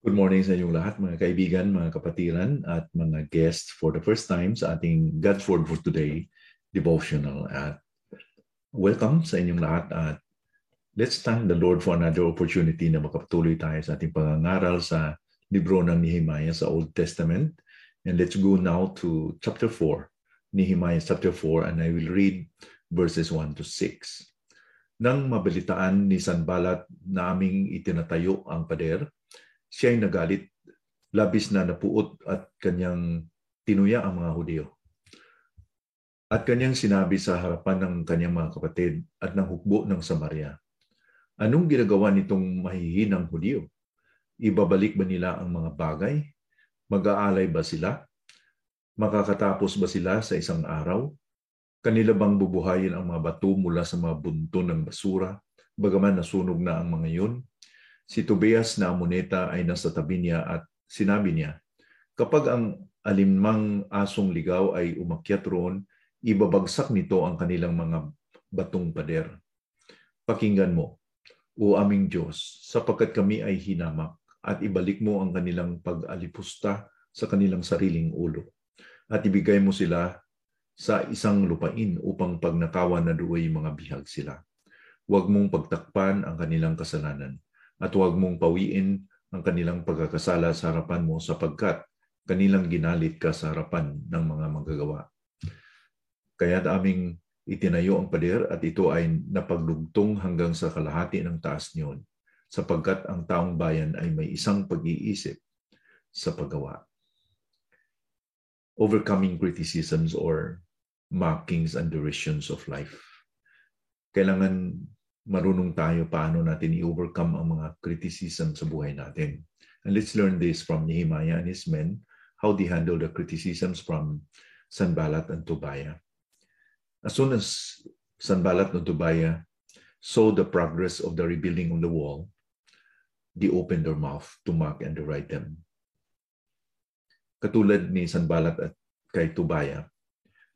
Good morning sa inyong lahat, mga kaibigan, mga kapatiran, at mga guests for the first time sa ating God's Word for Today devotional. At welcome sa inyong lahat at let's thank the Lord for another opportunity na makapatuloy tayo sa ating pangangaral sa libro ng Nehemiah sa Old Testament. And let's go now to chapter 4, Nehemiah chapter 4, and I will read verses 1 to 6. Nang mabalitaan ni Sanbalat na aming itinatayo ang pader, siya ay nagalit, labis na napuot at kanyang tinuya ang mga Hudyo. At kanyang sinabi sa harapan ng kanyang mga kapatid at ng hukbo ng Samaria, Anong ginagawa nitong mahihinang Hudyo? Ibabalik ba nila ang mga bagay? Mag-aalay ba sila? Makakatapos ba sila sa isang araw? Kanila bang bubuhayin ang mga bato mula sa mga bunto ng basura, bagaman nasunog na ang mga iyon? Si Tobias na amoneta ay nasa tabi niya at sinabi niya, Kapag ang alimang asong ligaw ay umakyat roon, ibabagsak nito ang kanilang mga batong pader. Pakinggan mo, O aming Diyos, sapagkat kami ay hinamak at ibalik mo ang kanilang pag-alipusta sa kanilang sariling ulo. At ibigay mo sila sa isang lupain upang pagnakawan na duway mga bihag sila. Huwag mong pagtakpan ang kanilang kasalanan at huwag mong pawiin ang kanilang pagkakasala sa harapan mo sapagkat kanilang ginalit ka sa harapan ng mga manggagawa. Kaya aming itinayo ang pader at ito ay napaglugtong hanggang sa kalahati ng taas niyon sapagkat ang taong bayan ay may isang pag-iisip sa paggawa. Overcoming criticisms or mockings and derisions of life. Kailangan marunong tayo paano natin i-overcome ang mga criticism sa buhay natin. And let's learn this from Nehemiah and his men, how they handle the criticisms from Sanballat and Tobiah. As soon as Sanballat and Tobiah saw the progress of the rebuilding of the wall, they opened their mouth to mock and deride them. Katulad ni Sanballat at kay Tobiah,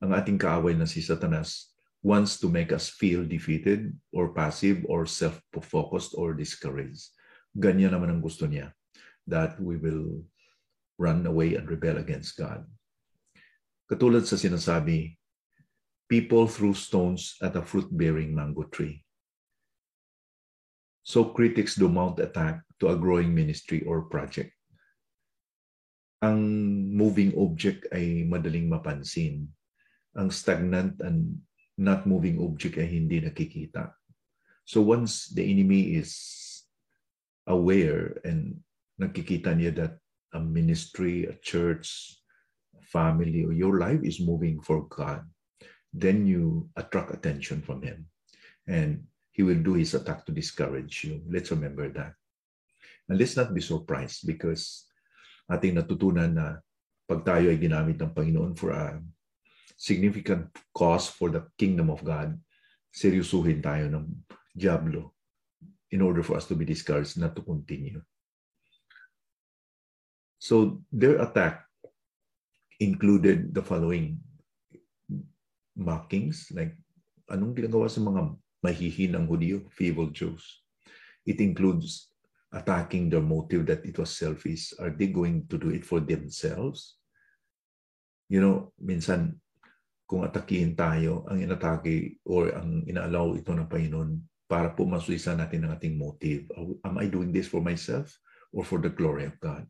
ang ating kaaway na si Satanas wants to make us feel defeated or passive or self-focused or discouraged. Ganyan naman ang gusto niya, that we will run away and rebel against God. Katulad sa sinasabi, people threw stones at a fruit-bearing mango tree. So critics do mount attack to a growing ministry or project. Ang moving object ay madaling mapansin. Ang stagnant and not moving object ay hindi nakikita. So once the enemy is aware and nakikita niya that a ministry, a church, a family, or your life is moving for God, then you attract attention from him. And he will do his attack to discourage you. Let's remember that. And let's not be surprised because ating natutunan na pag tayo ay ginamit ng Panginoon for a significant cause for the kingdom of God, seryosuhin tayo ng Diablo in order for us to be discouraged not to continue. So their attack included the following mockings, like anong ginagawa sa mga mahihinang Hudyo, feeble Jews. It includes attacking their motive that it was selfish. Are they going to do it for themselves? You know, minsan kung atakihin tayo, ang inatake or ang inaalaw ito ng Panginoon para po masuisa natin ang ating motive. Am I doing this for myself or for the glory of God?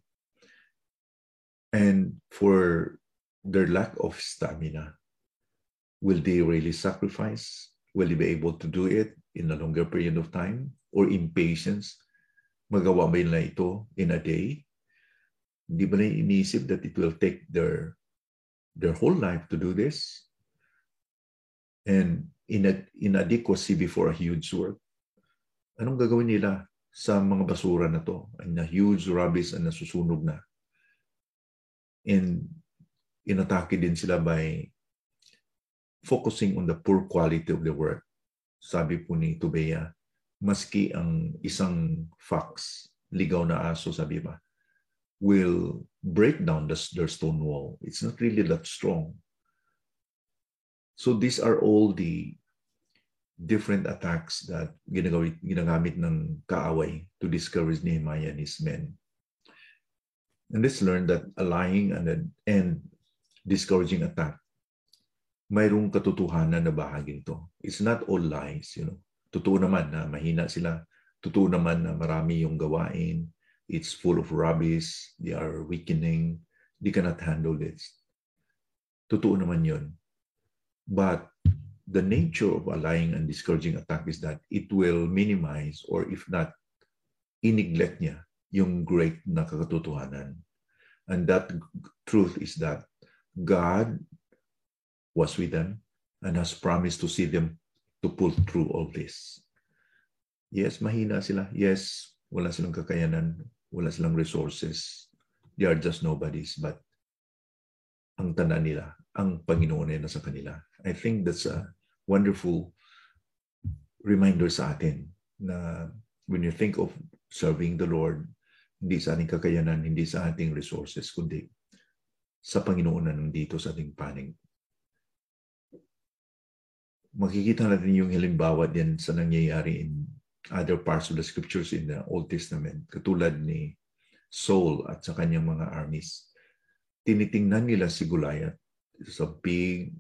And for their lack of stamina, will they really sacrifice? Will they be able to do it in a longer period of time? Or impatience? Magawa ba nila ito in a day? Di ba na iniisip that it will take their their whole life to do this? and inadequacy before a huge work. Anong gagawin nila sa mga basura na to? Na huge rubbish na nasusunog na. And inatake din sila by focusing on the poor quality of the work. Sabi po ni Tubeya, maski ang isang fox, ligaw na aso, sabi ba, will break down the, their stone wall. It's not really that strong. So these are all the different attacks that ginagawit, ginagamit ng kaaway to discourage Nehemiah and his men. And let's learn that a lying and, and discouraging attack, mayroong katotohanan na bahagi nito. It's not all lies, you know. Totoo naman na mahina sila. Totoo naman na marami yung gawain. It's full of rubbish. They are weakening. They cannot handle this. Totoo naman yun. But the nature of a lying and discouraging attack is that it will minimize or if not, ineglect niya yung great na katotohanan. And that truth is that God was with them and has promised to see them to pull through all this. Yes, mahina sila. Yes, wala silang kakayanan. Wala silang resources. They are just nobodies. But ang tanda nila, ang Panginoon ay nasa kanila. I think that's a wonderful reminder sa atin na when you think of serving the Lord, hindi sa ating kakayanan, hindi sa ating resources, kundi sa Panginoon na nandito sa ating panig. Makikita natin yung halimbawa din sa nangyayari in other parts of the scriptures in the Old Testament, katulad ni Saul at sa kanyang mga armies. Tinitingnan nila si Goliath sa big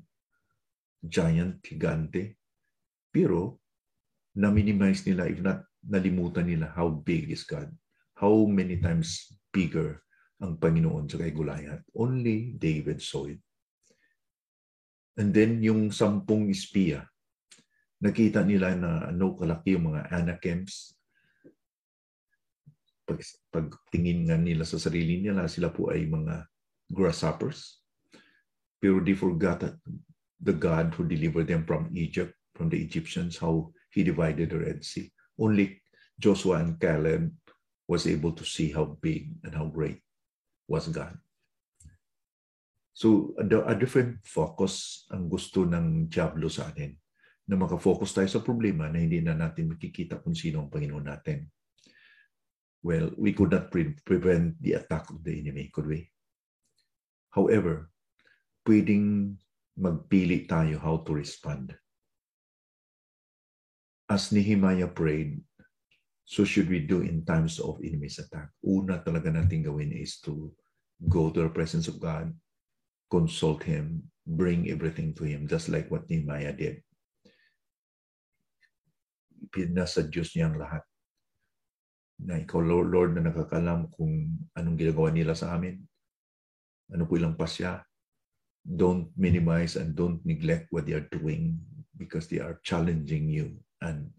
giant, gigante. Pero, na-minimize nila, if not, nalimutan nila how big is God. How many times bigger ang Panginoon sa kay Goliath. Only David saw it. And then yung sampung espiya, nakita nila na ano kalaki yung mga anakims. Pag, pagtingin nga nila sa sarili nila, sila po ay mga grasshoppers. Pero they forgot that the God who delivered them from Egypt, from the Egyptians, how he divided the Red Sea. Only Joshua and Caleb was able to see how big and how great was God. So, a different focus ang gusto ng Diablo sa atin na makafocus tayo sa problema na hindi na natin makikita kung sino ang Panginoon natin. Well, we could not pre- prevent the attack of the enemy, could we? However, pwedeng magpili tayo how to respond. As Nehemiah prayed, so should we do in times of enemy's attack. Una talaga natin gawin is to go to the presence of God, consult Him, bring everything to Him, just like what Nehemiah did. Pinasa Diyos niya ang lahat. Na ikaw, Lord, na nakakalam kung anong ginagawa nila sa amin. Ano po ilang pasya, don't minimize and don't neglect what they are doing because they are challenging you and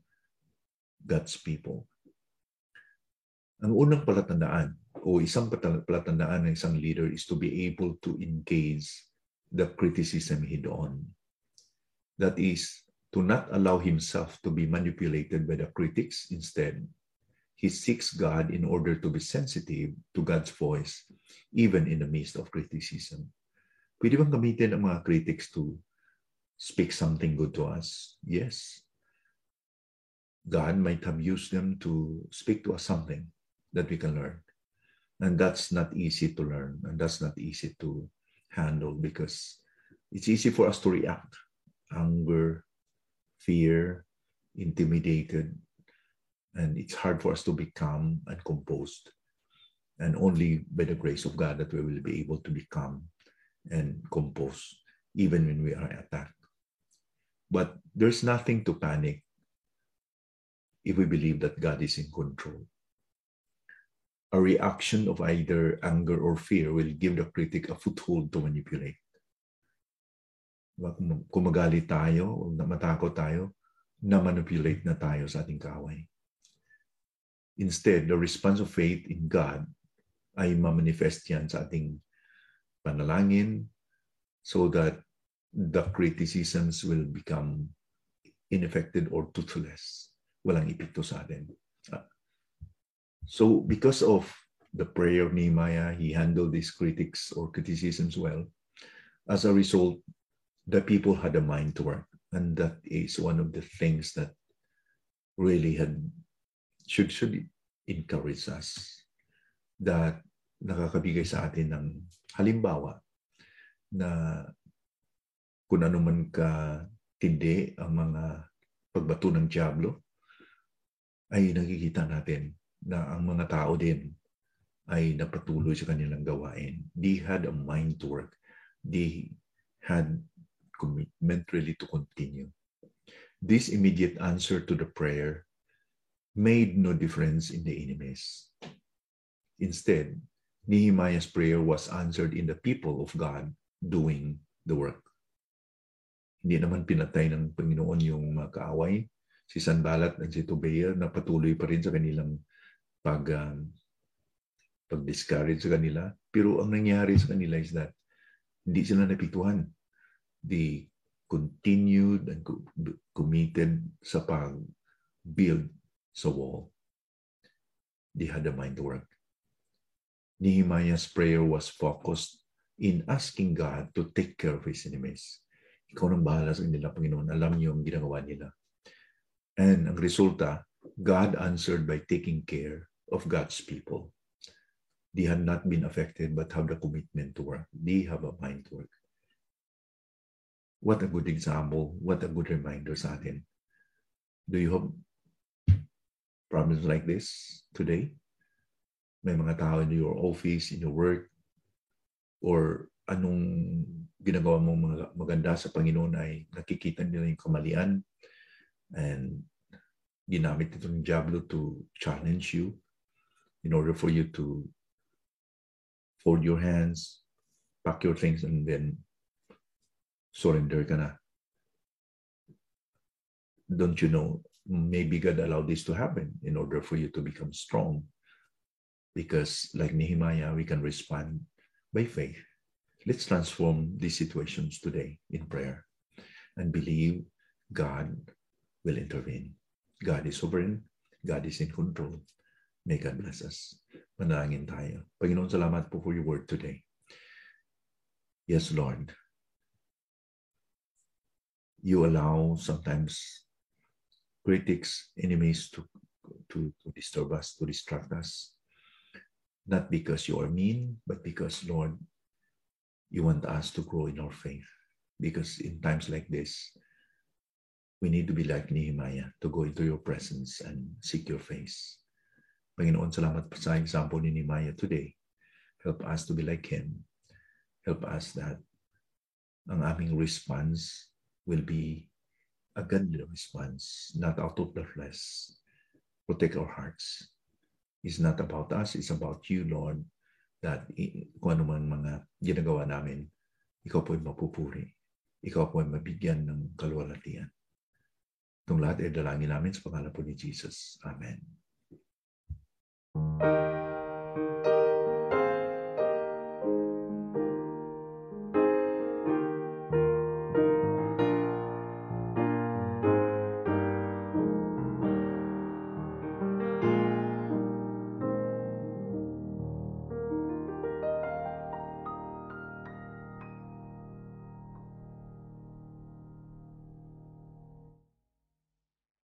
God's people. Ang unang palatandaan o isang palatandaan ng isang leader is to be able to engage the criticism head on. That is, to not allow himself to be manipulated by the critics. Instead, he seeks God in order to be sensitive to God's voice, even in the midst of criticism. Pwede bang gamitin ang mga critics to speak something good to us? Yes. God might have used them to speak to us something that we can learn. And that's not easy to learn. And that's not easy to handle because it's easy for us to react. Anger, fear, intimidated. And it's hard for us to be calm and composed. And only by the grace of God that we will be able to become and compose even when we are attacked. But there's nothing to panic if we believe that God is in control. A reaction of either anger or fear will give the critic a foothold to manipulate. Kung magalit tayo o matakot tayo, na-manipulate na tayo sa ating kaway. Instead, the response of faith in God ay ma-manifest yan sa ating panalangin so that the criticisms will become ineffective or toothless. Walang epekto sa atin. So because of the prayer of Nehemiah, he handled these critics or criticisms well. As a result, the people had a mind to work. And that is one of the things that really had should should encourage us that nakakabigay sa atin ng halimbawa na kung ano man ka tindi ang mga pagbato ng Diablo, ay nakikita natin na ang mga tao din ay napatuloy sa kanilang gawain. They had a mind to work. They had commitment really to continue. This immediate answer to the prayer made no difference in the enemies. Instead, Nehemiah's prayer was answered in the people of God doing the work. Hindi naman pinatay ng Panginoon yung mga kaaway. Si Sanbalat at si Tobia na patuloy pa rin sa kanilang pag, um, pag-discourage sa kanila. Pero ang nangyari sa kanila is that hindi sila napituhan. They continued and committed sa pag-build sa wall. They had a mind to work. Nehemiah's prayer was focused in asking God to take care of his enemies. Ikaw nang bahala sa kanila, Panginoon. Alam niyo ang ginagawa nila. And ang resulta, God answered by taking care of God's people. They had not been affected but have the commitment to work. They have a mind to work. What a good example. What a good reminder sa atin. Do you have problems like this today? may mga tao in your office, in your work, or anong ginagawa mong maganda sa Panginoon ay nakikita nila yung kamalian and ginamit ito ng Diablo to challenge you in order for you to fold your hands, pack your things, and then surrender ka na. Don't you know, maybe God allowed this to happen in order for you to become strong because like Nehemiah, we can respond by faith. Let's transform these situations today in prayer and believe God will intervene. God is sovereign. God is in control. May God bless us. Manalangin tayo. Panginoon, salamat po for your word today. Yes, Lord. You allow sometimes critics, enemies to, to, to disturb us, to distract us. Not because you are mean, but because, Lord, you want us to grow in our faith. Because in times like this, we need to be like Nehemiah to go into your presence and seek your face. Panginoon, salamat po sa example ni Nehemiah today. Help us to be like him. Help us that ang aming response will be a godly response, not out of the flesh. Protect our hearts. is not about us, it's about you, Lord, that kung ano man mga ginagawa namin, ikaw po ay mapupuri. Ikaw po ay mabigyan ng kalwalatian. Itong lahat ay dalangin namin sa pangalan po ni Jesus. Amen.